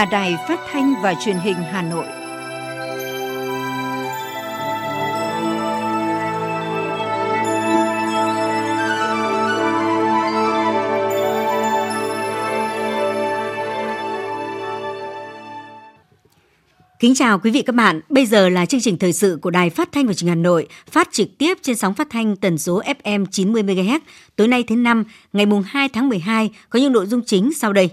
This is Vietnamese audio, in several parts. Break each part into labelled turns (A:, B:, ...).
A: là Đài Phát thanh và Truyền hình Hà Nội. Kính chào quý vị các bạn. Bây giờ là chương trình thời sự của Đài Phát thanh và Truyền hình Hà Nội, phát trực tiếp trên sóng phát thanh tần số FM 90 MHz. Tối nay thứ năm, ngày mùng 2 tháng 12 có những nội dung chính sau đây.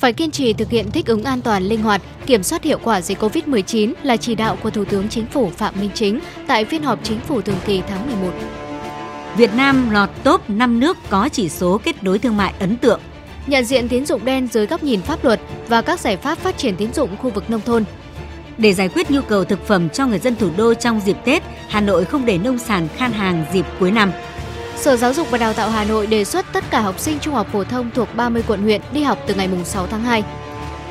B: Phải kiên trì thực hiện thích ứng an toàn, linh hoạt, kiểm soát hiệu quả dịch COVID-19 là chỉ đạo của Thủ tướng Chính phủ Phạm Minh Chính tại phiên họp chính phủ thường kỳ tháng 11.
A: Việt Nam lọt top 5 nước có chỉ số kết nối thương mại ấn tượng.
B: Nhận diện tín dụng đen dưới góc nhìn pháp luật và các giải pháp phát triển tín dụng khu vực nông thôn.
A: Để giải quyết nhu cầu thực phẩm cho người dân thủ đô trong dịp Tết, Hà Nội không để nông sản khan hàng dịp cuối năm.
B: Sở Giáo dục và Đào tạo Hà Nội đề xuất tất cả học sinh trung học phổ thông thuộc 30 quận huyện đi học từ ngày 6 tháng 2.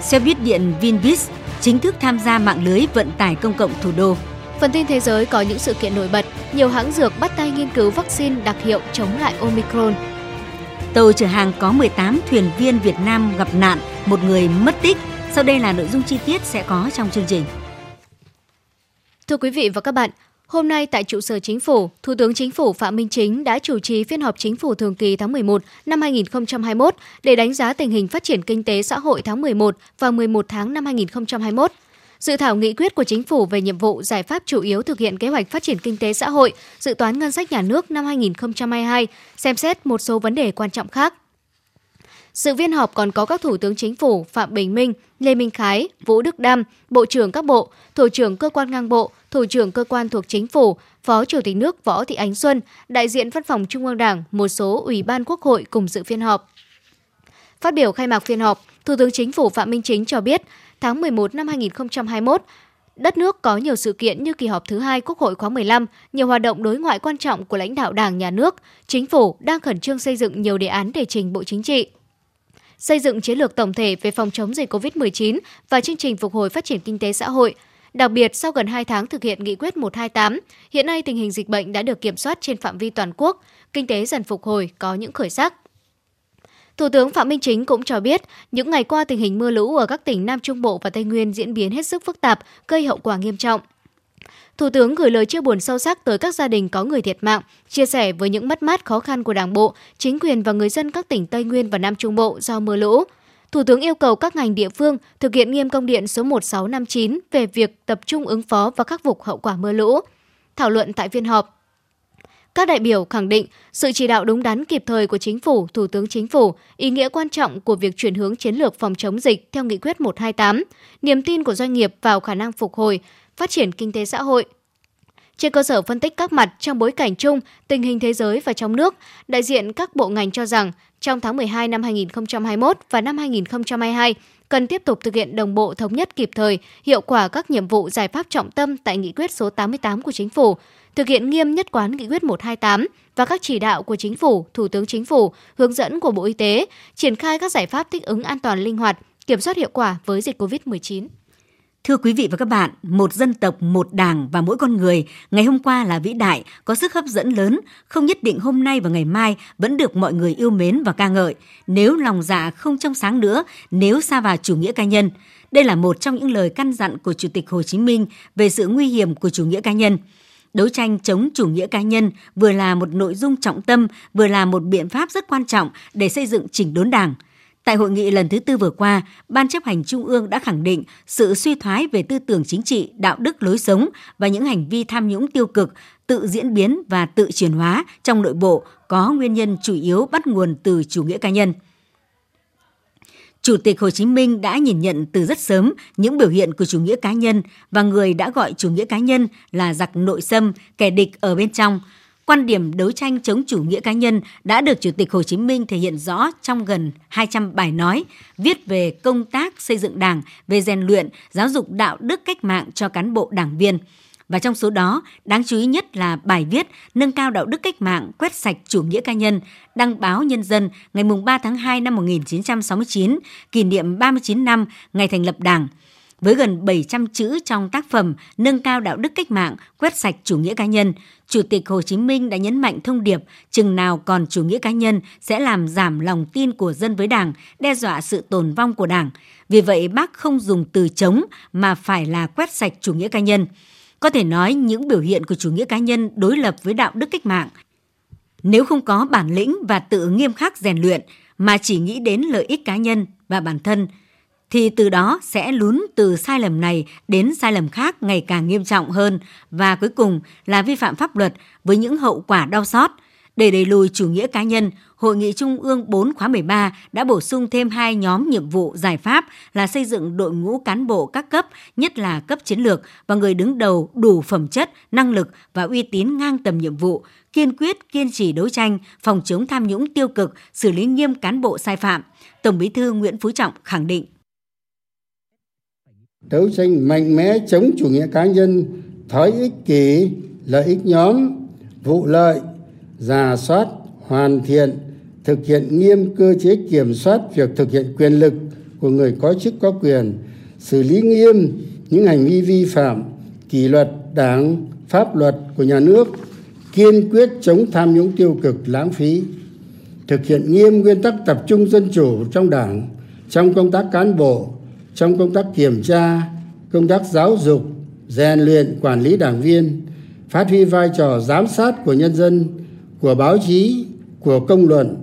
A: Xe buýt điện Vinbus chính thức tham gia mạng lưới vận tải công cộng thủ đô.
B: Phần tin thế giới có những sự kiện nổi bật, nhiều hãng dược bắt tay nghiên cứu vaccine đặc hiệu chống lại Omicron.
A: Tàu chở hàng có 18 thuyền viên Việt Nam gặp nạn, một người mất tích. Sau đây là nội dung chi tiết sẽ có trong chương trình.
B: Thưa quý vị và các bạn, Hôm nay tại trụ sở chính phủ, Thủ tướng Chính phủ Phạm Minh Chính đã chủ trì phiên họp chính phủ thường kỳ tháng 11 năm 2021 để đánh giá tình hình phát triển kinh tế xã hội tháng 11 và 11 tháng năm 2021. Dự thảo nghị quyết của chính phủ về nhiệm vụ giải pháp chủ yếu thực hiện kế hoạch phát triển kinh tế xã hội, dự toán ngân sách nhà nước năm 2022, xem xét một số vấn đề quan trọng khác. Sự viên họp còn có các thủ tướng chính phủ Phạm Bình Minh, Lê Minh Khái, Vũ Đức Đam, Bộ trưởng các bộ, Thủ trưởng cơ quan ngang bộ, Thủ trưởng cơ quan thuộc chính phủ, Phó Chủ tịch nước Võ Thị Ánh Xuân, đại diện Văn phòng Trung ương Đảng, một số ủy ban quốc hội cùng dự phiên họp. Phát biểu khai mạc phiên họp, Thủ tướng Chính phủ Phạm Minh Chính cho biết, tháng 11 năm 2021, đất nước có nhiều sự kiện như kỳ họp thứ hai Quốc hội khóa 15, nhiều hoạt động đối ngoại quan trọng của lãnh đạo Đảng, Nhà nước, Chính phủ đang khẩn trương xây dựng nhiều đề án để trình Bộ Chính trị xây dựng chiến lược tổng thể về phòng chống dịch COVID-19 và chương trình phục hồi phát triển kinh tế xã hội. Đặc biệt, sau gần 2 tháng thực hiện nghị quyết 128, hiện nay tình hình dịch bệnh đã được kiểm soát trên phạm vi toàn quốc, kinh tế dần phục hồi, có những khởi sắc. Thủ tướng Phạm Minh Chính cũng cho biết, những ngày qua tình hình mưa lũ ở các tỉnh Nam Trung Bộ và Tây Nguyên diễn biến hết sức phức tạp, gây hậu quả nghiêm trọng. Thủ tướng gửi lời chia buồn sâu sắc tới các gia đình có người thiệt mạng, chia sẻ với những mất mát khó khăn của Đảng bộ, chính quyền và người dân các tỉnh Tây Nguyên và Nam Trung Bộ do mưa lũ. Thủ tướng yêu cầu các ngành địa phương thực hiện nghiêm công điện số 1659 về việc tập trung ứng phó và khắc phục hậu quả mưa lũ. Thảo luận tại phiên họp, các đại biểu khẳng định sự chỉ đạo đúng đắn kịp thời của Chính phủ, Thủ tướng Chính phủ, ý nghĩa quan trọng của việc chuyển hướng chiến lược phòng chống dịch theo nghị quyết 128, niềm tin của doanh nghiệp vào khả năng phục hồi, phát triển kinh tế xã hội. Trên cơ sở phân tích các mặt trong bối cảnh chung, tình hình thế giới và trong nước, đại diện các bộ ngành cho rằng trong tháng 12 năm 2021 và năm 2022 cần tiếp tục thực hiện đồng bộ thống nhất kịp thời, hiệu quả các nhiệm vụ giải pháp trọng tâm tại nghị quyết số 88 của chính phủ, thực hiện nghiêm nhất quán nghị quyết 128 và các chỉ đạo của chính phủ, thủ tướng chính phủ, hướng dẫn của Bộ Y tế, triển khai các giải pháp thích ứng an toàn linh hoạt, kiểm soát hiệu quả với dịch COVID-19.
A: Thưa quý vị và các bạn, một dân tộc, một đảng và mỗi con người ngày hôm qua là vĩ đại, có sức hấp dẫn lớn, không nhất định hôm nay và ngày mai vẫn được mọi người yêu mến và ca ngợi. Nếu lòng dạ không trong sáng nữa, nếu xa vào chủ nghĩa cá nhân. Đây là một trong những lời căn dặn của Chủ tịch Hồ Chí Minh về sự nguy hiểm của chủ nghĩa cá nhân. Đấu tranh chống chủ nghĩa cá nhân vừa là một nội dung trọng tâm, vừa là một biện pháp rất quan trọng để xây dựng chỉnh đốn đảng – Tại hội nghị lần thứ tư vừa qua, Ban chấp hành Trung ương đã khẳng định sự suy thoái về tư tưởng chính trị, đạo đức lối sống và những hành vi tham nhũng tiêu cực, tự diễn biến và tự chuyển hóa trong nội bộ có nguyên nhân chủ yếu bắt nguồn từ chủ nghĩa cá nhân. Chủ tịch Hồ Chí Minh đã nhìn nhận từ rất sớm những biểu hiện của chủ nghĩa cá nhân và người đã gọi chủ nghĩa cá nhân là giặc nội xâm, kẻ địch ở bên trong – Quan điểm đấu tranh chống chủ nghĩa cá nhân đã được Chủ tịch Hồ Chí Minh thể hiện rõ trong gần 200 bài nói, viết về công tác xây dựng đảng, về rèn luyện, giáo dục đạo đức cách mạng cho cán bộ đảng viên. Và trong số đó, đáng chú ý nhất là bài viết Nâng cao đạo đức cách mạng, quét sạch chủ nghĩa cá nhân, đăng báo Nhân dân ngày 3 tháng 2 năm 1969, kỷ niệm 39 năm ngày thành lập Đảng – với gần 700 chữ trong tác phẩm Nâng cao đạo đức cách mạng, quét sạch chủ nghĩa cá nhân, Chủ tịch Hồ Chí Minh đã nhấn mạnh thông điệp chừng nào còn chủ nghĩa cá nhân sẽ làm giảm lòng tin của dân với Đảng, đe dọa sự tồn vong của Đảng. Vì vậy bác không dùng từ chống mà phải là quét sạch chủ nghĩa cá nhân. Có thể nói những biểu hiện của chủ nghĩa cá nhân đối lập với đạo đức cách mạng. Nếu không có bản lĩnh và tự nghiêm khắc rèn luyện mà chỉ nghĩ đến lợi ích cá nhân và bản thân, thì từ đó sẽ lún từ sai lầm này đến sai lầm khác ngày càng nghiêm trọng hơn và cuối cùng là vi phạm pháp luật với những hậu quả đau xót. Để đẩy lùi chủ nghĩa cá nhân, Hội nghị Trung ương 4 khóa 13 đã bổ sung thêm hai nhóm nhiệm vụ giải pháp là xây dựng đội ngũ cán bộ các cấp, nhất là cấp chiến lược và người đứng đầu đủ phẩm chất, năng lực và uy tín ngang tầm nhiệm vụ, kiên quyết kiên trì đấu tranh phòng chống tham nhũng tiêu cực, xử lý nghiêm cán bộ sai phạm. Tổng Bí thư Nguyễn Phú Trọng khẳng định
C: đấu tranh mạnh mẽ chống chủ nghĩa cá nhân, thói ích kỷ, lợi ích nhóm, vụ lợi giả soát, hoàn thiện, thực hiện nghiêm cơ chế kiểm soát việc thực hiện quyền lực của người có chức có quyền, xử lý nghiêm những hành vi vi phạm, kỷ luật đảng, pháp luật của nhà nước, kiên quyết chống tham nhũng tiêu cực, lãng phí, thực hiện nghiêm nguyên tắc tập trung dân chủ trong đảng, trong công tác cán bộ trong công tác kiểm tra công tác giáo dục rèn luyện quản lý đảng viên phát huy vai trò giám sát của nhân dân của báo chí của công luận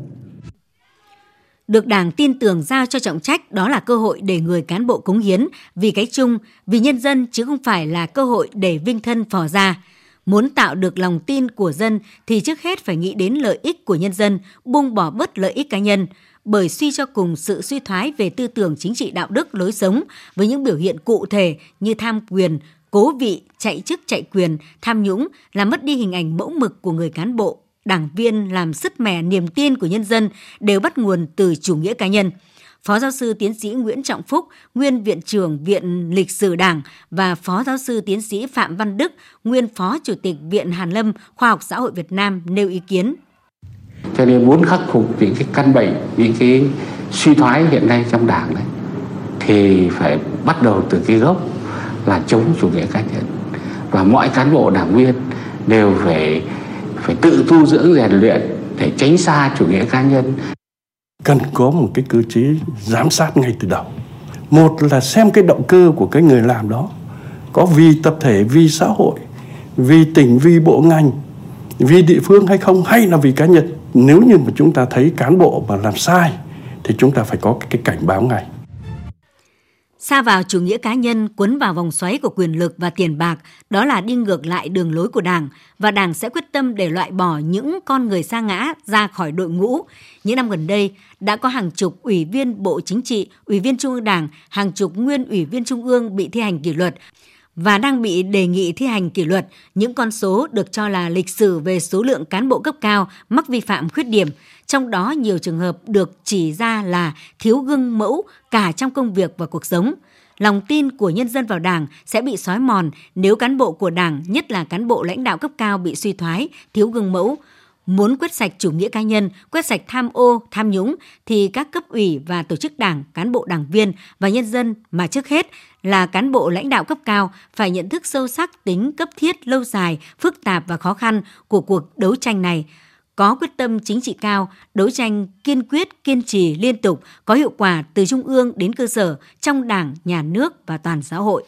A: được Đảng tin tưởng giao cho trọng trách đó là cơ hội để người cán bộ cống hiến vì cái chung, vì nhân dân chứ không phải là cơ hội để vinh thân phò ra. Muốn tạo được lòng tin của dân thì trước hết phải nghĩ đến lợi ích của nhân dân, buông bỏ bớt lợi ích cá nhân, bởi suy cho cùng sự suy thoái về tư tưởng chính trị đạo đức lối sống với những biểu hiện cụ thể như tham quyền, cố vị, chạy chức chạy quyền, tham nhũng làm mất đi hình ảnh mẫu mực của người cán bộ, đảng viên làm sứt mẻ niềm tin của nhân dân đều bắt nguồn từ chủ nghĩa cá nhân. Phó giáo sư tiến sĩ Nguyễn Trọng Phúc, nguyên viện trưởng Viện Lịch sử Đảng và Phó giáo sư tiến sĩ Phạm Văn Đức, nguyên Phó Chủ tịch Viện Hàn Lâm Khoa học Xã hội Việt Nam nêu ý kiến
D: cho nên muốn khắc phục những cái căn bệnh những cái suy thoái hiện nay trong đảng đấy, thì phải bắt đầu từ cái gốc là chống chủ nghĩa cá nhân. Và mọi cán bộ đảng viên đều phải phải tự tu dưỡng, rèn luyện để tránh xa chủ nghĩa cá nhân.
E: Cần có một cái cơ chế giám sát ngay từ đầu. Một là xem cái động cơ của cái người làm đó, có vì tập thể, vì xã hội, vì tỉnh, vì bộ ngành, vì địa phương hay không, hay là vì cá nhân nếu như mà chúng ta thấy cán bộ mà làm sai thì chúng ta phải có cái cảnh báo ngay.
A: Xa vào chủ nghĩa cá nhân, cuốn vào vòng xoáy của quyền lực và tiền bạc, đó là đi ngược lại đường lối của Đảng, và Đảng sẽ quyết tâm để loại bỏ những con người sa ngã ra khỏi đội ngũ. Những năm gần đây, đã có hàng chục ủy viên Bộ Chính trị, ủy viên Trung ương Đảng, hàng chục nguyên ủy viên Trung ương bị thi hành kỷ luật và đang bị đề nghị thi hành kỷ luật. Những con số được cho là lịch sử về số lượng cán bộ cấp cao mắc vi phạm khuyết điểm, trong đó nhiều trường hợp được chỉ ra là thiếu gương mẫu cả trong công việc và cuộc sống. Lòng tin của nhân dân vào Đảng sẽ bị xói mòn nếu cán bộ của Đảng, nhất là cán bộ lãnh đạo cấp cao bị suy thoái, thiếu gương mẫu, Muốn quét sạch chủ nghĩa cá nhân, quét sạch tham ô, tham nhũng thì các cấp ủy và tổ chức đảng, cán bộ đảng viên và nhân dân mà trước hết là cán bộ lãnh đạo cấp cao phải nhận thức sâu sắc tính cấp thiết lâu dài, phức tạp và khó khăn của cuộc đấu tranh này có quyết tâm chính trị cao, đấu tranh kiên quyết, kiên trì, liên tục, có hiệu quả từ trung ương đến cơ sở, trong đảng, nhà nước và toàn xã hội.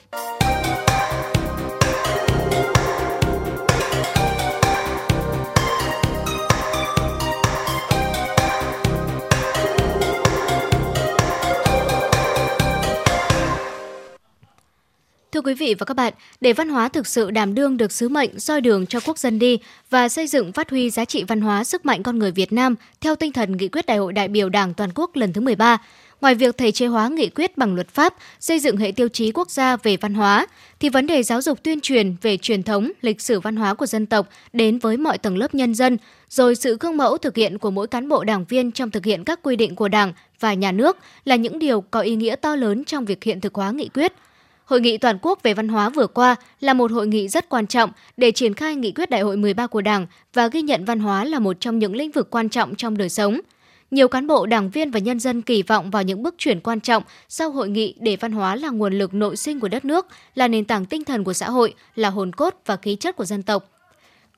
B: Thưa quý vị và các bạn, để văn hóa thực sự đảm đương được sứ mệnh soi đường cho quốc dân đi và xây dựng phát huy giá trị văn hóa sức mạnh con người Việt Nam theo tinh thần nghị quyết Đại hội đại biểu Đảng toàn quốc lần thứ 13, ngoài việc thể chế hóa nghị quyết bằng luật pháp, xây dựng hệ tiêu chí quốc gia về văn hóa, thì vấn đề giáo dục tuyên truyền về truyền thống, lịch sử văn hóa của dân tộc đến với mọi tầng lớp nhân dân, rồi sự gương mẫu thực hiện của mỗi cán bộ đảng viên trong thực hiện các quy định của Đảng và nhà nước là những điều có ý nghĩa to lớn trong việc hiện thực hóa nghị quyết – Hội nghị toàn quốc về văn hóa vừa qua là một hội nghị rất quan trọng để triển khai nghị quyết đại hội 13 của Đảng và ghi nhận văn hóa là một trong những lĩnh vực quan trọng trong đời sống. nhiều cán bộ, đảng viên và nhân dân kỳ vọng vào những bước chuyển quan trọng sau hội nghị để văn hóa là nguồn lực nội sinh của đất nước, là nền tảng tinh thần của xã hội, là hồn cốt và khí chất của dân tộc.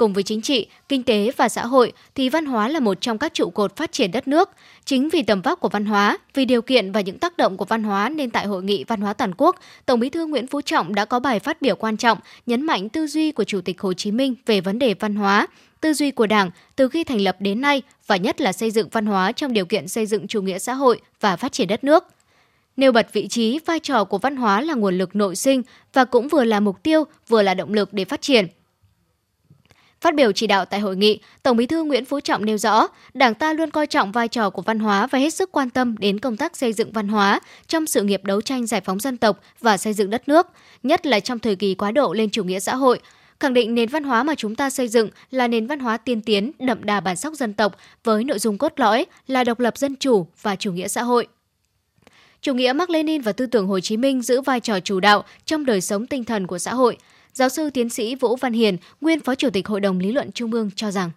B: Cùng với chính trị, kinh tế và xã hội thì văn hóa là một trong các trụ cột phát triển đất nước. Chính vì tầm vóc của văn hóa, vì điều kiện và những tác động của văn hóa nên tại hội nghị văn hóa toàn quốc, Tổng Bí thư Nguyễn Phú Trọng đã có bài phát biểu quan trọng nhấn mạnh tư duy của Chủ tịch Hồ Chí Minh về vấn đề văn hóa, tư duy của Đảng từ khi thành lập đến nay và nhất là xây dựng văn hóa trong điều kiện xây dựng chủ nghĩa xã hội và phát triển đất nước. Nêu bật vị trí, vai trò của văn hóa là nguồn lực nội sinh và cũng vừa là mục tiêu, vừa là động lực để phát triển – Phát biểu chỉ đạo tại hội nghị, Tổng Bí thư Nguyễn Phú Trọng nêu rõ, Đảng ta luôn coi trọng vai trò của văn hóa và hết sức quan tâm đến công tác xây dựng văn hóa trong sự nghiệp đấu tranh giải phóng dân tộc và xây dựng đất nước, nhất là trong thời kỳ quá độ lên chủ nghĩa xã hội, khẳng định nền văn hóa mà chúng ta xây dựng là nền văn hóa tiên tiến, đậm đà bản sắc dân tộc với nội dung cốt lõi là độc lập dân chủ và chủ nghĩa xã hội. Chủ nghĩa Mác Lênin và tư tưởng Hồ Chí Minh giữ vai trò chủ đạo trong đời sống tinh thần của xã hội – Giáo sư tiến sĩ Vũ Văn Hiền, nguyên Phó Chủ tịch Hội đồng Lý luận Trung ương cho rằng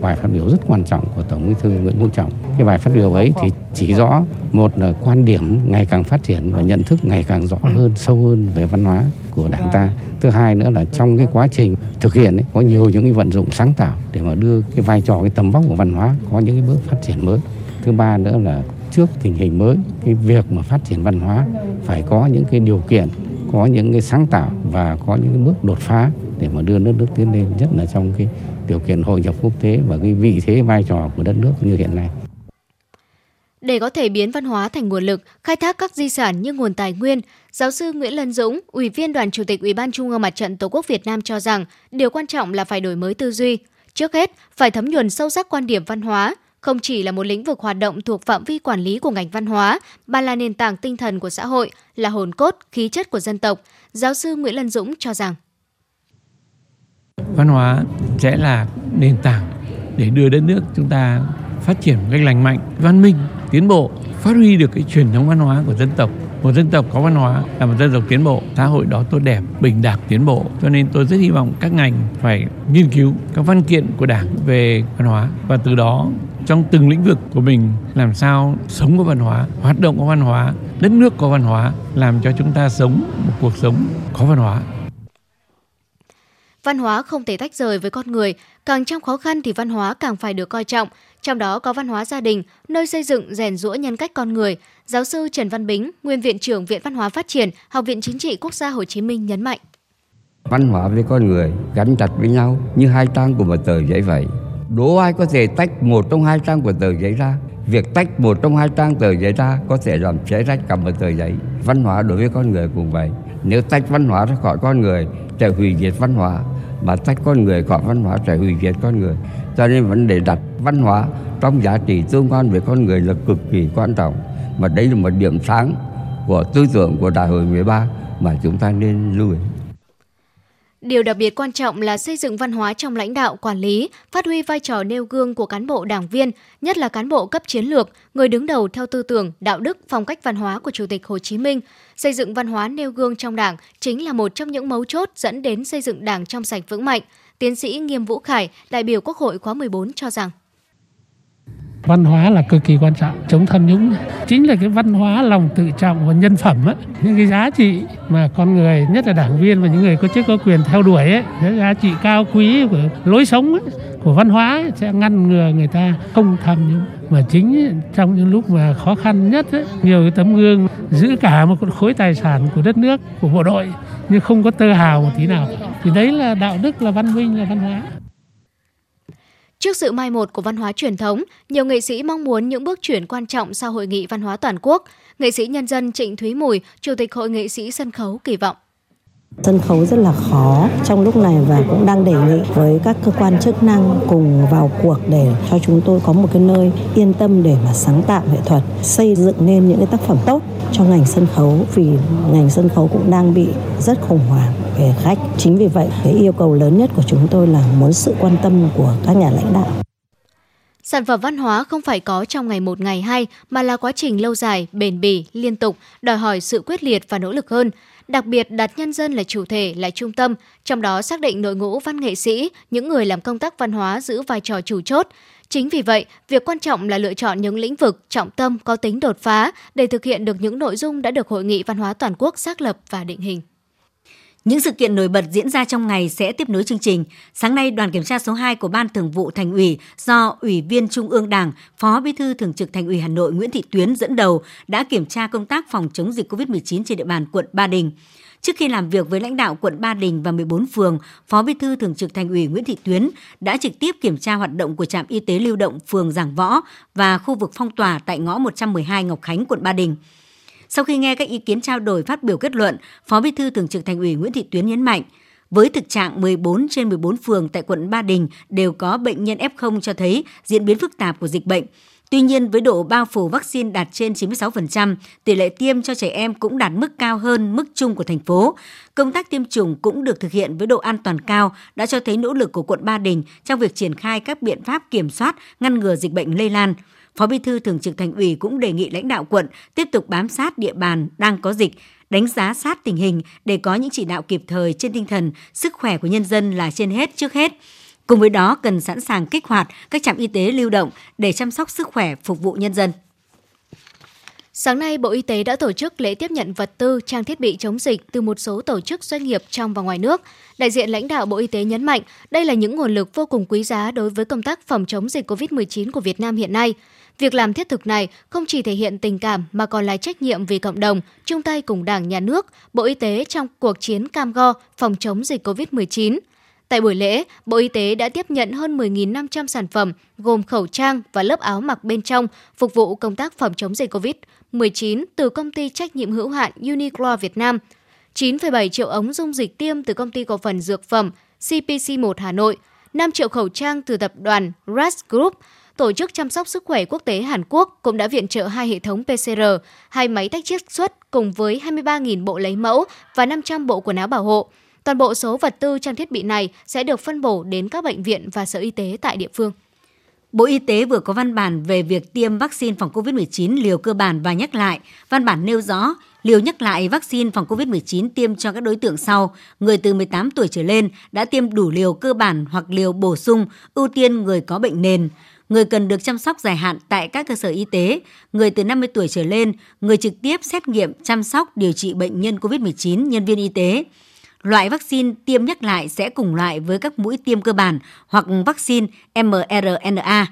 F: bài phát biểu rất quan trọng của Tổng Bí thư Nguyễn Phú Trọng. Cái bài phát biểu ấy thì chỉ rõ một là quan điểm ngày càng phát triển và nhận thức ngày càng rõ hơn, sâu hơn về văn hóa của Đảng ta. Thứ hai nữa là trong cái quá trình thực hiện ấy, có nhiều những cái vận dụng sáng tạo để mà đưa cái vai trò cái tầm vóc của văn hóa có những cái bước phát triển mới. Thứ ba nữa là trước tình hình mới, cái việc mà phát triển văn hóa phải có những cái điều kiện có những cái sáng tạo và có những cái bước đột phá để mà đưa đất nước tiến lên nhất là trong cái điều kiện hội nhập quốc tế và cái vị thế vai trò của đất nước như hiện nay.
B: Để có thể biến văn hóa thành nguồn lực, khai thác các di sản như nguồn tài nguyên, giáo sư Nguyễn Lân Dũng, Ủy viên Đoàn Chủ tịch Ủy ban Trung ương Mặt trận Tổ quốc Việt Nam cho rằng, điều quan trọng là phải đổi mới tư duy. Trước hết, phải thấm nhuần sâu sắc quan điểm văn hóa, không chỉ là một lĩnh vực hoạt động thuộc phạm vi quản lý của ngành văn hóa, mà là nền tảng tinh thần của xã hội, là hồn cốt, khí chất của dân tộc. Giáo sư Nguyễn Lân Dũng cho rằng
G: văn hóa sẽ là nền tảng để đưa đất nước chúng ta phát triển một cách lành mạnh, văn minh, tiến bộ, phát huy được cái truyền thống văn hóa của dân tộc. Một dân tộc có văn hóa là một dân tộc tiến bộ, xã hội đó tốt đẹp, bình đẳng tiến bộ. Cho nên tôi rất hy vọng các ngành phải nghiên cứu các văn kiện của Đảng về văn hóa và từ đó trong từng lĩnh vực của mình làm sao sống có văn hóa, hoạt động có văn hóa, đất nước có văn hóa, làm cho chúng ta sống một cuộc sống có văn hóa.
B: Văn hóa không thể tách rời với con người, càng trong khó khăn thì văn hóa càng phải được coi trọng, trong đó có văn hóa gia đình, nơi xây dựng rèn rũa nhân cách con người. Giáo sư Trần Văn Bính, nguyên viện trưởng Viện Văn hóa Phát triển, Học viện Chính trị Quốc gia Hồ Chí Minh nhấn mạnh.
H: Văn hóa với con người gắn chặt với nhau như hai trang của một tờ giấy vậy đố ai có thể tách một trong hai trang của tờ giấy ra? Việc tách một trong hai trang tờ giấy ra có thể làm cháy rách cả một tờ giấy. Văn hóa đối với con người cũng vậy. Nếu tách văn hóa ra khỏi con người, sẽ hủy diệt văn hóa. Mà tách con người khỏi văn hóa sẽ hủy diệt con người. Cho nên vấn đề đặt văn hóa trong giá trị tương quan về con người là cực kỳ quan trọng. Mà đây là một điểm sáng của tư tưởng của đại hội 13 mà chúng ta nên lưu ý.
B: Điều đặc biệt quan trọng là xây dựng văn hóa trong lãnh đạo, quản lý, phát huy vai trò nêu gương của cán bộ đảng viên, nhất là cán bộ cấp chiến lược, người đứng đầu theo tư tưởng, đạo đức, phong cách văn hóa của Chủ tịch Hồ Chí Minh. Xây dựng văn hóa nêu gương trong đảng chính là một trong những mấu chốt dẫn đến xây dựng đảng trong sạch vững mạnh. Tiến sĩ Nghiêm Vũ Khải, đại biểu Quốc hội khóa 14 cho rằng
I: văn hóa là cực kỳ quan trọng chống tham nhũng. Chính là cái văn hóa lòng tự trọng và nhân phẩm ấy. những cái giá trị mà con người nhất là đảng viên và những người có chức có quyền theo đuổi ấy, cái giá trị cao quý của lối sống ấy, của văn hóa ấy, sẽ ngăn ngừa người ta không tham nhũng. Mà chính trong những lúc mà khó khăn nhất ấy, nhiều cái tấm gương giữ cả một khối tài sản của đất nước của bộ đội nhưng không có tơ hào một tí nào. Thì đấy là đạo đức là văn minh là văn hóa.
B: Trước sự mai một của văn hóa truyền thống, nhiều nghệ sĩ mong muốn những bước chuyển quan trọng sau hội nghị văn hóa toàn quốc. Nghệ sĩ nhân dân Trịnh Thúy Mùi, Chủ tịch Hội nghệ sĩ sân khấu kỳ vọng.
J: Sân khấu rất là khó trong lúc này và cũng đang đề nghị với các cơ quan chức năng cùng vào cuộc để cho chúng tôi có một cái nơi yên tâm để mà sáng tạo nghệ thuật, xây dựng nên những cái tác phẩm tốt cho ngành sân khấu vì ngành sân khấu cũng đang bị rất khủng hoảng về khách. Chính vì vậy, cái yêu cầu lớn nhất của chúng tôi là muốn sự quan tâm của các nhà lãnh đạo.
B: Sản phẩm văn hóa không phải có trong ngày một ngày hai mà là quá trình lâu dài, bền bỉ, liên tục, đòi hỏi sự quyết liệt và nỗ lực hơn đặc biệt đặt nhân dân là chủ thể, là trung tâm, trong đó xác định đội ngũ văn nghệ sĩ, những người làm công tác văn hóa giữ vai trò chủ chốt. Chính vì vậy, việc quan trọng là lựa chọn những lĩnh vực trọng tâm có tính đột phá để thực hiện được những nội dung đã được Hội nghị Văn hóa Toàn quốc xác lập và định hình.
A: Những sự kiện nổi bật diễn ra trong ngày sẽ tiếp nối chương trình. Sáng nay, đoàn kiểm tra số 2 của Ban Thường vụ Thành ủy do Ủy viên Trung ương Đảng, Phó Bí thư Thường trực Thành ủy Hà Nội Nguyễn Thị Tuyến dẫn đầu đã kiểm tra công tác phòng chống dịch COVID-19 trên địa bàn quận Ba Đình. Trước khi làm việc với lãnh đạo quận Ba Đình và 14 phường, Phó Bí thư Thường trực Thành ủy Nguyễn Thị Tuyến đã trực tiếp kiểm tra hoạt động của trạm y tế lưu động phường Giảng Võ và khu vực phong tỏa tại ngõ 112 Ngọc Khánh, quận Ba Đình. Sau khi nghe các ý kiến trao đổi phát biểu kết luận, Phó Bí thư Thường trực Thành ủy Nguyễn Thị Tuyến nhấn mạnh, với thực trạng 14 trên 14 phường tại quận Ba Đình đều có bệnh nhân F0 cho thấy diễn biến phức tạp của dịch bệnh. Tuy nhiên, với độ bao phủ vaccine đạt trên 96%, tỷ lệ tiêm cho trẻ em cũng đạt mức cao hơn mức chung của thành phố. Công tác tiêm chủng cũng được thực hiện với độ an toàn cao, đã cho thấy nỗ lực của quận Ba Đình trong việc triển khai các biện pháp kiểm soát, ngăn ngừa dịch bệnh lây lan. Phó Bí thư Thường trực Thành ủy cũng đề nghị lãnh đạo quận tiếp tục bám sát địa bàn đang có dịch, đánh giá sát tình hình để có những chỉ đạo kịp thời trên tinh thần sức khỏe của nhân dân là trên hết trước hết. Cùng với đó cần sẵn sàng kích hoạt các trạm y tế lưu động để chăm sóc sức khỏe phục vụ nhân dân.
B: Sáng nay, Bộ Y tế đã tổ chức lễ tiếp nhận vật tư, trang thiết bị chống dịch từ một số tổ chức doanh nghiệp trong và ngoài nước. Đại diện lãnh đạo Bộ Y tế nhấn mạnh, đây là những nguồn lực vô cùng quý giá đối với công tác phòng chống dịch COVID-19 của Việt Nam hiện nay. Việc làm thiết thực này không chỉ thể hiện tình cảm mà còn là trách nhiệm vì cộng đồng, chung tay cùng Đảng, Nhà nước, Bộ Y tế trong cuộc chiến cam go phòng chống dịch COVID-19. Tại buổi lễ, Bộ Y tế đã tiếp nhận hơn 10.500 sản phẩm gồm khẩu trang và lớp áo mặc bên trong phục vụ công tác phòng chống dịch COVID-19 từ công ty trách nhiệm hữu hạn Uniqlo Việt Nam, 9,7 triệu ống dung dịch tiêm từ công ty cổ phần dược phẩm CPC1 Hà Nội, 5 triệu khẩu trang từ tập đoàn RAS Group, Tổ chức chăm sóc sức khỏe quốc tế Hàn Quốc cũng đã viện trợ hai hệ thống PCR, hai máy tách chiết xuất cùng với 23.000 bộ lấy mẫu và 500 bộ quần áo bảo hộ. Toàn bộ số vật tư trang thiết bị này sẽ được phân bổ đến các bệnh viện và sở y tế tại địa phương.
A: Bộ Y tế vừa có văn bản về việc tiêm vaccine phòng COVID-19 liều cơ bản và nhắc lại. Văn bản nêu rõ, liều nhắc lại vaccine phòng COVID-19 tiêm cho các đối tượng sau, người từ 18 tuổi trở lên đã tiêm đủ liều cơ bản hoặc liều bổ sung, ưu tiên người có bệnh nền, người cần được chăm sóc dài hạn tại các cơ sở y tế, người từ 50 tuổi trở lên, người trực tiếp xét nghiệm, chăm sóc, điều trị bệnh nhân COVID-19, nhân viên y tế. Loại vaccine tiêm nhắc lại sẽ cùng loại với các mũi tiêm cơ bản hoặc vaccine mRNA.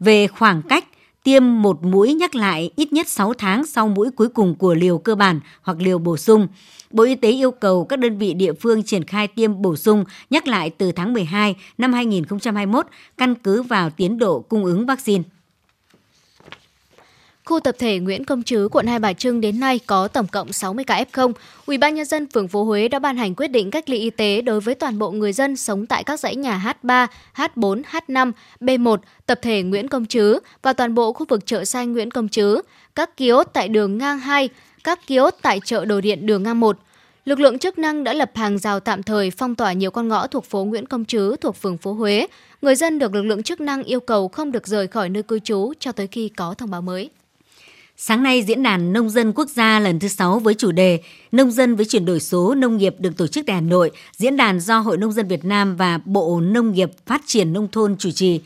A: Về khoảng cách, tiêm một mũi nhắc lại ít nhất 6 tháng sau mũi cuối cùng của liều cơ bản hoặc liều bổ sung. Bộ Y tế yêu cầu các đơn vị địa phương triển khai tiêm bổ sung nhắc lại từ tháng 12 năm 2021 căn cứ vào tiến độ cung ứng vaccine.
B: Khu tập thể Nguyễn Công Trứ, quận Hai Bà Trưng đến nay có tổng cộng 60 ca F0. Ủy ban nhân dân phường Phố Huế đã ban hành quyết định cách ly y tế đối với toàn bộ người dân sống tại các dãy nhà H3, H4, H5, B1, tập thể Nguyễn Công Trứ và toàn bộ khu vực chợ xanh Nguyễn Công Trứ, các kiosk tại đường ngang 2, các kiosk tại chợ đồ điện đường ngang 1. Lực lượng chức năng đã lập hàng rào tạm thời phong tỏa nhiều con ngõ thuộc phố Nguyễn Công Trứ thuộc phường Phố Huế. Người dân được lực lượng chức năng yêu cầu không được rời khỏi nơi cư trú cho tới khi có thông báo mới.
A: Sáng nay, Diễn đàn Nông dân Quốc gia lần thứ 6 với chủ đề Nông dân với chuyển đổi số nông nghiệp được tổ chức tại Hà Nội. Diễn đàn do Hội Nông dân Việt Nam và Bộ Nông nghiệp Phát triển Nông thôn chủ trì.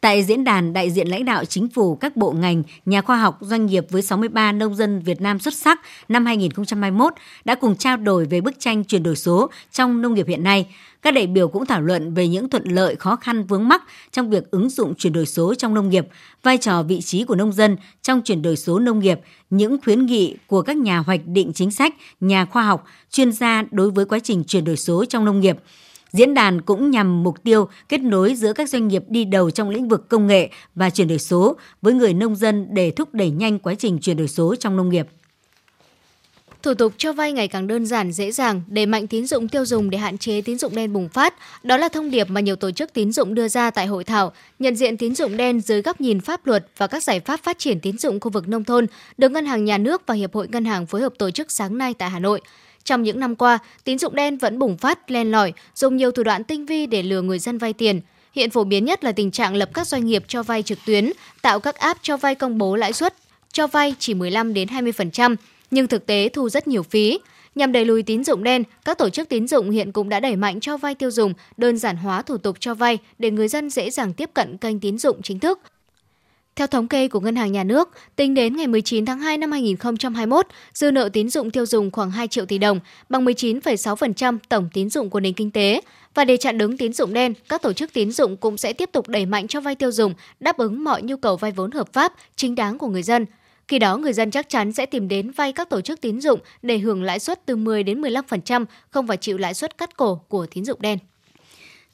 A: Tại diễn đàn, đại diện lãnh đạo chính phủ, các bộ ngành, nhà khoa học, doanh nghiệp với 63 nông dân Việt Nam xuất sắc năm 2021 đã cùng trao đổi về bức tranh chuyển đổi số trong nông nghiệp hiện nay. Các đại biểu cũng thảo luận về những thuận lợi, khó khăn vướng mắc trong việc ứng dụng chuyển đổi số trong nông nghiệp, vai trò vị trí của nông dân trong chuyển đổi số nông nghiệp, những khuyến nghị của các nhà hoạch định chính sách, nhà khoa học, chuyên gia đối với quá trình chuyển đổi số trong nông nghiệp – Diễn đàn cũng nhằm mục tiêu kết nối giữa các doanh nghiệp đi đầu trong lĩnh vực công nghệ và chuyển đổi số với người nông dân để thúc đẩy nhanh quá trình chuyển đổi số trong nông nghiệp.
B: Thủ tục cho vay ngày càng đơn giản, dễ dàng, để mạnh tín dụng tiêu dùng để hạn chế tín dụng đen bùng phát. Đó là thông điệp mà nhiều tổ chức tín dụng đưa ra tại hội thảo nhận diện tín dụng đen dưới góc nhìn pháp luật và các giải pháp phát triển tín dụng khu vực nông thôn được Ngân hàng Nhà nước và Hiệp hội Ngân hàng phối hợp tổ chức sáng nay tại Hà Nội. Trong những năm qua, tín dụng đen vẫn bùng phát, len lỏi, dùng nhiều thủ đoạn tinh vi để lừa người dân vay tiền. Hiện phổ biến nhất là tình trạng lập các doanh nghiệp cho vay trực tuyến, tạo các app cho vay công bố lãi suất, cho vay chỉ 15 đến 20%, nhưng thực tế thu rất nhiều phí. Nhằm đẩy lùi tín dụng đen, các tổ chức tín dụng hiện cũng đã đẩy mạnh cho vay tiêu dùng, đơn giản hóa thủ tục cho vay để người dân dễ dàng tiếp cận kênh tín dụng chính thức. Theo thống kê của Ngân hàng Nhà nước, tính đến ngày 19 tháng 2 năm 2021, dư nợ tín dụng tiêu dùng khoảng 2 triệu tỷ đồng, bằng 19,6% tổng tín dụng của nền kinh tế. Và để chặn đứng tín dụng đen, các tổ chức tín dụng cũng sẽ tiếp tục đẩy mạnh cho vay tiêu dùng, đáp ứng mọi nhu cầu vay vốn hợp pháp, chính đáng của người dân. Khi đó, người dân chắc chắn sẽ tìm đến vay các tổ chức tín dụng để hưởng lãi suất từ 10 đến 15%, không phải chịu lãi suất cắt cổ của tín dụng đen.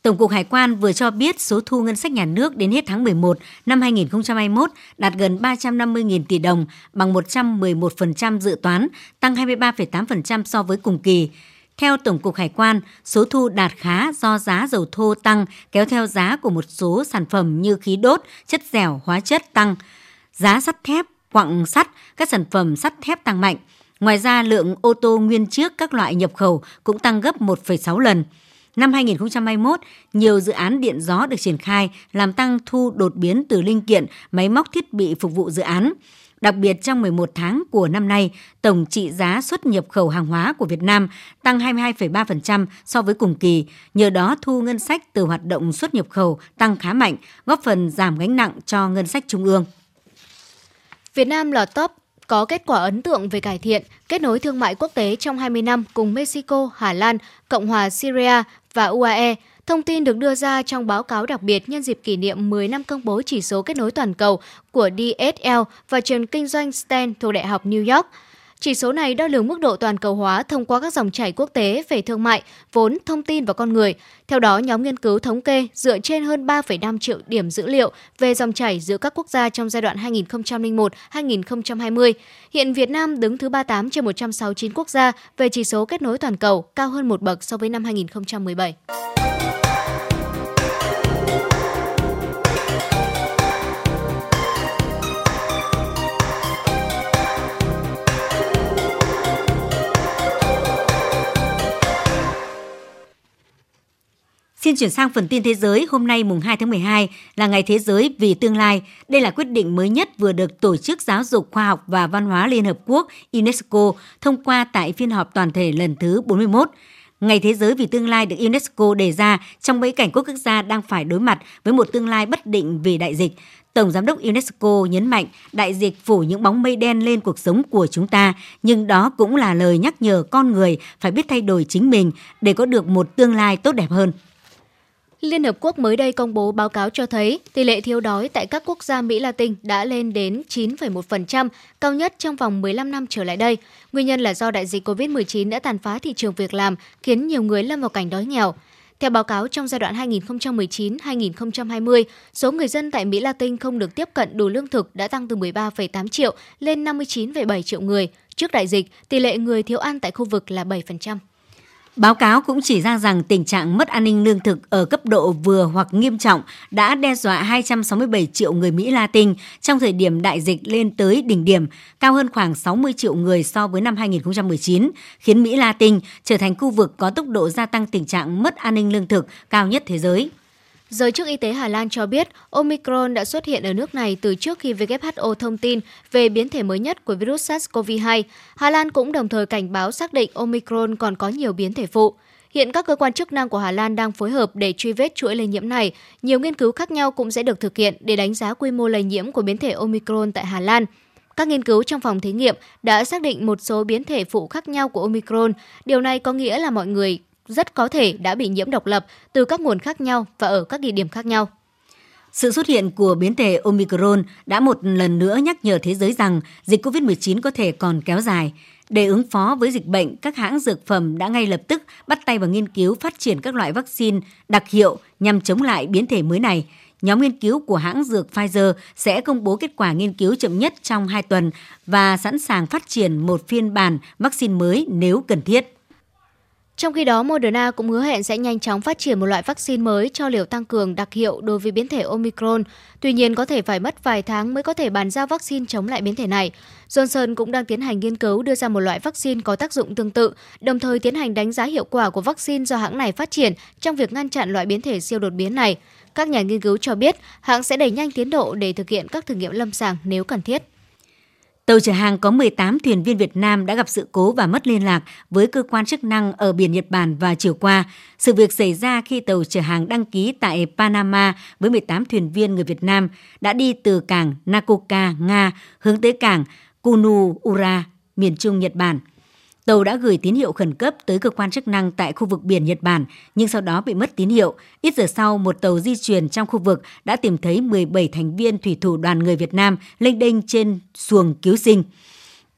A: Tổng cục Hải quan vừa cho biết số thu ngân sách nhà nước đến hết tháng 11 năm 2021 đạt gần 350.000 tỷ đồng, bằng 111% dự toán, tăng 23,8% so với cùng kỳ. Theo Tổng cục Hải quan, số thu đạt khá do giá dầu thô tăng kéo theo giá của một số sản phẩm như khí đốt, chất dẻo, hóa chất tăng. Giá sắt thép, quặng sắt, các sản phẩm sắt thép tăng mạnh. Ngoài ra, lượng ô tô nguyên chiếc các loại nhập khẩu cũng tăng gấp 1,6 lần. Năm 2021, nhiều dự án điện gió được triển khai làm tăng thu đột biến từ linh kiện, máy móc thiết bị phục vụ dự án. Đặc biệt trong 11 tháng của năm nay, tổng trị giá xuất nhập khẩu hàng hóa của Việt Nam tăng 22,3% so với cùng kỳ. Nhờ đó thu ngân sách từ hoạt động xuất nhập khẩu tăng khá mạnh, góp phần giảm gánh nặng cho ngân sách trung ương.
B: Việt Nam lọt top có kết quả ấn tượng về cải thiện kết nối thương mại quốc tế trong 20 năm cùng Mexico, Hà Lan, Cộng hòa Syria và UAE. Thông tin được đưa ra trong báo cáo đặc biệt nhân dịp kỷ niệm 10 năm công bố chỉ số kết nối toàn cầu của DSL và trường kinh doanh Stanford thuộc Đại học New York – chỉ số này đo lường mức độ toàn cầu hóa thông qua các dòng chảy quốc tế về thương mại, vốn, thông tin và con người. Theo đó, nhóm nghiên cứu thống kê dựa trên hơn 3,5 triệu điểm dữ liệu về dòng chảy giữa các quốc gia trong giai đoạn 2001-2020. Hiện Việt Nam đứng thứ 38 trên 169 quốc gia về chỉ số kết nối toàn cầu, cao hơn một bậc so với năm 2017.
A: Xin chuyển sang phần tin thế giới, hôm nay mùng 2 tháng 12 là ngày thế giới vì tương lai. Đây là quyết định mới nhất vừa được Tổ chức Giáo dục Khoa học và Văn hóa Liên Hợp Quốc UNESCO thông qua tại phiên họp toàn thể lần thứ 41. Ngày Thế giới vì tương lai được UNESCO đề ra trong bối cảnh quốc gia đang phải đối mặt với một tương lai bất định vì đại dịch. Tổng Giám đốc UNESCO nhấn mạnh đại dịch phủ những bóng mây đen lên cuộc sống của chúng ta, nhưng đó cũng là lời nhắc nhở con người phải biết thay đổi chính mình để có được một tương lai tốt đẹp hơn.
B: Liên Hợp Quốc mới đây công bố báo cáo cho thấy tỷ lệ thiếu đói tại các quốc gia Mỹ Latin đã lên đến 9,1%, cao nhất trong vòng 15 năm trở lại đây. Nguyên nhân là do đại dịch COVID-19 đã tàn phá thị trường việc làm, khiến nhiều người lâm vào cảnh đói nghèo. Theo báo cáo, trong giai đoạn 2019-2020, số người dân tại Mỹ Latin không được tiếp cận đủ lương thực đã tăng từ 13,8 triệu lên 59,7 triệu người. Trước đại dịch, tỷ lệ người thiếu ăn tại khu vực là 7%.
A: Báo cáo cũng chỉ ra rằng tình trạng mất an ninh lương thực ở cấp độ vừa hoặc nghiêm trọng đã đe dọa 267 triệu người Mỹ Latin trong thời điểm đại dịch lên tới đỉnh điểm, cao hơn khoảng 60 triệu người so với năm 2019, khiến Mỹ Latin trở thành khu vực có tốc độ gia tăng tình trạng mất an ninh lương thực cao nhất thế giới.
B: Giới chức y tế Hà Lan cho biết Omicron đã xuất hiện ở nước này từ trước khi WHO thông tin về biến thể mới nhất của virus SARS-CoV-2. Hà Lan cũng đồng thời cảnh báo xác định Omicron còn có nhiều biến thể phụ. Hiện các cơ quan chức năng của Hà Lan đang phối hợp để truy vết chuỗi lây nhiễm này. Nhiều nghiên cứu khác nhau cũng sẽ được thực hiện để đánh giá quy mô lây nhiễm của biến thể Omicron tại Hà Lan. Các nghiên cứu trong phòng thí nghiệm đã xác định một số biến thể phụ khác nhau của Omicron. Điều này có nghĩa là mọi người rất có thể đã bị nhiễm độc lập từ các nguồn khác nhau và ở các địa điểm khác nhau.
A: Sự xuất hiện của biến thể Omicron đã một lần nữa nhắc nhở thế giới rằng dịch COVID-19 có thể còn kéo dài. Để ứng phó với dịch bệnh, các hãng dược phẩm đã ngay lập tức bắt tay vào nghiên cứu phát triển các loại vaccine đặc hiệu nhằm chống lại biến thể mới này. Nhóm nghiên cứu của hãng dược Pfizer sẽ công bố kết quả nghiên cứu chậm nhất trong 2 tuần và sẵn sàng phát triển một phiên bản vaccine mới nếu cần thiết.
B: Trong khi đó, Moderna cũng hứa hẹn sẽ nhanh chóng phát triển một loại vaccine mới cho liều tăng cường đặc hiệu đối với biến thể Omicron. Tuy nhiên, có thể phải mất vài tháng mới có thể bàn giao vaccine chống lại biến thể này. Johnson cũng đang tiến hành nghiên cứu đưa ra một loại vaccine có tác dụng tương tự, đồng thời tiến hành đánh giá hiệu quả của vaccine do hãng này phát triển trong việc ngăn chặn loại biến thể siêu đột biến này. Các nhà nghiên cứu cho biết hãng sẽ đẩy nhanh tiến độ để thực hiện các thử nghiệm lâm sàng nếu cần thiết.
A: Tàu chở hàng có 18 thuyền viên Việt Nam đã gặp sự cố và mất liên lạc với cơ quan chức năng ở biển Nhật Bản vào chiều qua. Sự việc xảy ra khi tàu chở hàng đăng ký tại Panama với 18 thuyền viên người Việt Nam đã đi từ cảng Nakoka, Nga hướng tới cảng Kunuura, miền Trung Nhật Bản. Tàu đã gửi tín hiệu khẩn cấp tới cơ quan chức năng tại khu vực biển Nhật Bản, nhưng sau đó bị mất tín hiệu. Ít giờ sau, một tàu di chuyển trong khu vực đã tìm thấy 17 thành viên thủy thủ đoàn người Việt Nam lênh đênh trên xuồng cứu sinh.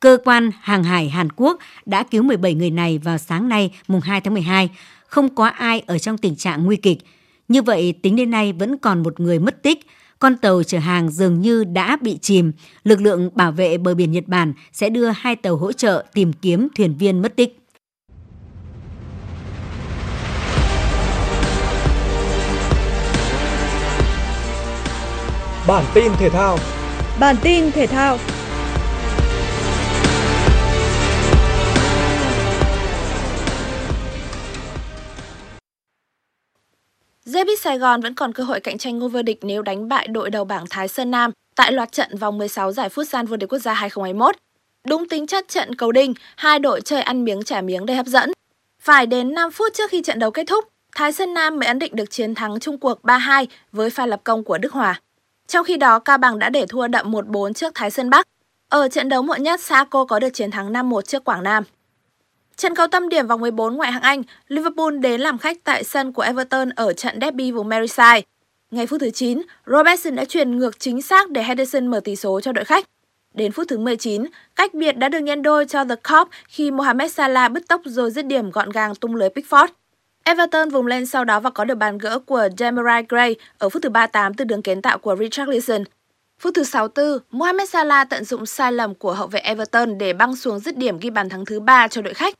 A: Cơ quan hàng hải Hàn Quốc đã cứu 17 người này vào sáng nay, mùng 2 tháng 12. Không có ai ở trong tình trạng nguy kịch. Như vậy, tính đến nay vẫn còn một người mất tích con tàu chở hàng dường như đã bị chìm. Lực lượng bảo vệ bờ biển Nhật Bản sẽ đưa hai tàu hỗ trợ tìm kiếm thuyền viên mất tích.
K: Bản tin thể thao
L: Bản tin thể thao
M: Zebit Sài Gòn vẫn còn cơ hội cạnh tranh ngôi vô địch nếu đánh bại đội đầu bảng Thái Sơn Nam tại loạt trận vòng 16 giải Futsal vô địch quốc gia 2021. Đúng tính chất trận cầu đinh, hai đội chơi ăn miếng trả miếng đầy hấp dẫn. Phải đến 5 phút trước khi trận đấu kết thúc, Thái Sơn Nam mới ấn định được chiến thắng chung cuộc 3-2 với pha lập công của Đức Hòa. Trong khi đó, Cao Bằng đã để thua đậm 1-4 trước Thái Sơn Bắc. Ở trận đấu muộn nhất, Saco có được chiến thắng 5-1 trước Quảng Nam. Trận cầu tâm điểm vòng 14 ngoại hạng Anh, Liverpool đến làm khách tại sân của Everton ở trận derby vùng Merseyside. Ngay phút thứ 9, Robertson đã truyền ngược chính xác để Henderson mở tỷ số cho đội khách. Đến phút thứ 19, cách biệt đã được nhân đôi cho The Cop khi Mohamed Salah bứt tốc rồi dứt điểm gọn gàng tung lưới Pickford. Everton vùng lên sau đó và có được bàn gỡ của Demarai Gray ở phút thứ 38 từ đường kiến tạo của Richarlison. Phút thứ 64, Mohamed Salah tận dụng sai lầm của hậu vệ Everton để băng xuống dứt điểm ghi bàn thắng thứ 3 cho đội khách.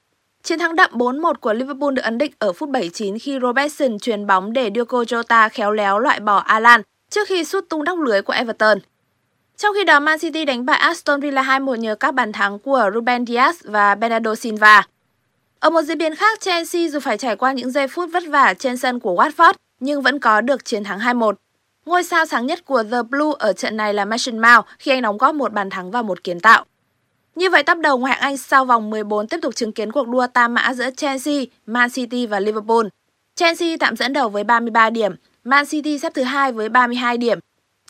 M: Chiến thắng đậm 4-1 của Liverpool được ấn định ở phút 79 khi Robertson chuyền bóng để Diogo Jota khéo léo loại bỏ Alan trước khi sút tung đóc lưới của Everton. Trong khi đó, Man City đánh bại Aston Villa 2-1 nhờ các bàn thắng của Ruben Dias và Bernardo Silva. Ở một diễn biến khác, Chelsea dù phải trải qua những giây phút vất vả trên sân của Watford nhưng vẫn có được chiến thắng 2-1. Ngôi sao sáng nhất của The Blue ở trận này là Mason Mount khi anh đóng góp một bàn thắng và một kiến tạo. Như vậy tắp đầu ngoại hạng Anh sau vòng 14 tiếp tục chứng kiến cuộc đua tam mã giữa Chelsea, Man City và Liverpool. Chelsea tạm dẫn đầu với 33 điểm, Man City xếp thứ hai với 32 điểm,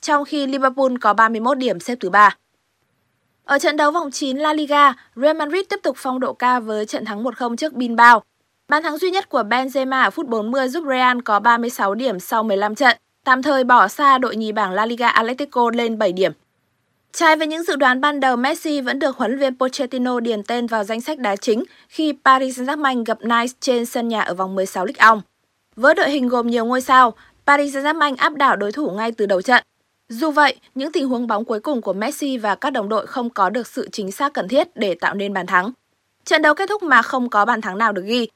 M: trong khi Liverpool có 31 điểm xếp thứ ba. Ở trận đấu vòng 9 La Liga, Real Madrid tiếp tục phong độ cao với trận thắng 1-0 trước Bilbao. Bàn thắng duy nhất của Benzema ở phút 40 giúp Real có 36 điểm sau 15 trận, tạm thời bỏ xa đội nhì bảng La Liga Atletico lên 7 điểm. Trái với những dự đoán ban đầu, Messi vẫn được huấn luyện viên Pochettino điền tên vào danh sách đá chính khi Paris Saint-Germain gặp Nice trên sân nhà ở vòng 16 Ligue 1. Với đội hình gồm nhiều ngôi sao, Paris Saint-Germain áp đảo đối thủ ngay từ đầu trận. Dù vậy, những tình huống bóng cuối cùng của Messi và các đồng đội không có được sự chính xác cần thiết để tạo nên bàn thắng. Trận đấu kết thúc mà không có bàn thắng nào được ghi.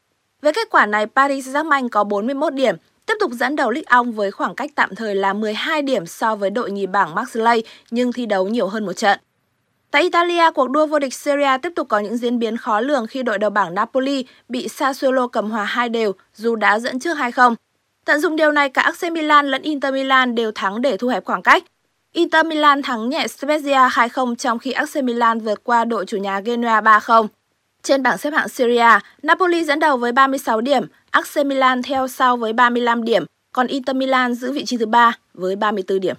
M: Với kết quả này, Paris Saint-Germain có 41 điểm, tiếp tục dẫn đầu Ligue 1 với khoảng cách tạm thời là 12 điểm so với đội nhì bảng Marseille nhưng thi đấu nhiều hơn một trận. Tại Italia, cuộc đua vô địch Serie tiếp tục có những diễn biến khó lường khi đội đầu bảng Napoli bị Sassuolo cầm hòa hai đều dù đã dẫn trước 2-0. Tận dụng điều này cả AC Milan lẫn Inter Milan đều thắng để thu hẹp khoảng cách. Inter Milan thắng nhẹ Spezia 2-0 trong khi AC Milan vượt qua đội chủ nhà Genoa 3-0. Trên bảng xếp hạng Serie Napoli dẫn đầu với 36 điểm, AC Milan theo sau với 35 điểm, còn Inter Milan giữ vị trí thứ ba với 34 điểm.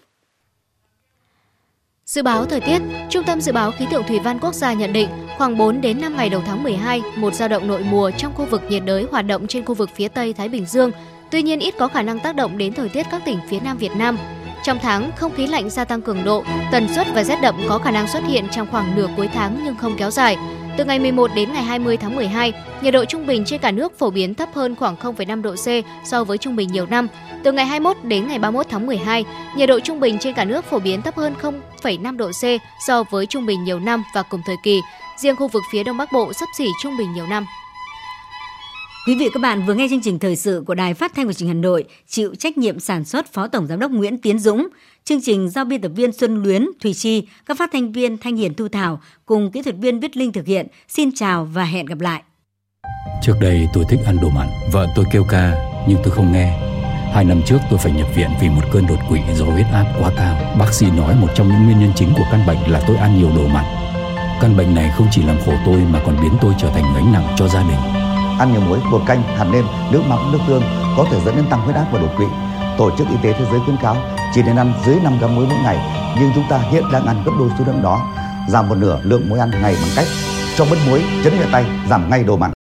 B: Dự báo thời tiết, Trung tâm Dự báo Khí tượng Thủy văn Quốc gia nhận định khoảng 4 đến 5 ngày đầu tháng 12, một dao động nội mùa trong khu vực nhiệt đới hoạt động trên khu vực phía Tây Thái Bình Dương, tuy nhiên ít có khả năng tác động đến thời tiết các tỉnh phía Nam Việt Nam. Trong tháng, không khí lạnh gia tăng cường độ, tần suất và rét đậm có khả năng xuất hiện trong khoảng nửa cuối tháng nhưng không kéo dài. Từ ngày 11 đến ngày 20 tháng 12, nhiệt độ trung bình trên cả nước phổ biến thấp hơn khoảng 0,5 độ C so với trung bình nhiều năm. Từ ngày 21 đến ngày 31 tháng 12, nhiệt độ trung bình trên cả nước phổ biến thấp hơn 0,5 độ C so với trung bình nhiều năm và cùng thời kỳ. Riêng khu vực phía Đông Bắc Bộ sấp xỉ trung bình nhiều năm.
A: Quý vị các bạn vừa nghe chương trình thời sự của Đài Phát thanh và Truyền hình Hà Nội, chịu trách nhiệm sản xuất Phó Tổng giám đốc Nguyễn Tiến Dũng, chương trình do biên tập viên Xuân Luyến, Thùy Chi, các phát thanh viên Thanh Hiền Thu Thảo cùng kỹ thuật viên Viết Linh thực hiện. Xin chào và hẹn gặp lại.
N: Trước đây tôi thích ăn đồ mặn, vợ tôi kêu ca nhưng tôi không nghe. Hai năm trước tôi phải nhập viện vì một cơn đột quỵ do huyết áp quá cao. Bác sĩ nói một trong những nguyên nhân chính của căn bệnh là tôi ăn nhiều đồ mặn Căn bệnh này không chỉ làm khổ tôi mà còn biến tôi trở thành gánh nặng cho gia đình.
K: Ăn nhiều muối, bột canh, hạt nêm, nước mắm, nước tương có thể dẫn đến tăng huyết áp và đột quỵ. Tổ chức Y tế Thế giới khuyến cáo chỉ nên ăn dưới 5 gram muối mỗi ngày, nhưng chúng ta hiện đang ăn gấp đôi số lượng đó. Giảm một nửa lượng muối ăn ngày bằng cách cho bớt muối, chấn nhẹ tay, giảm ngay đồ mặn.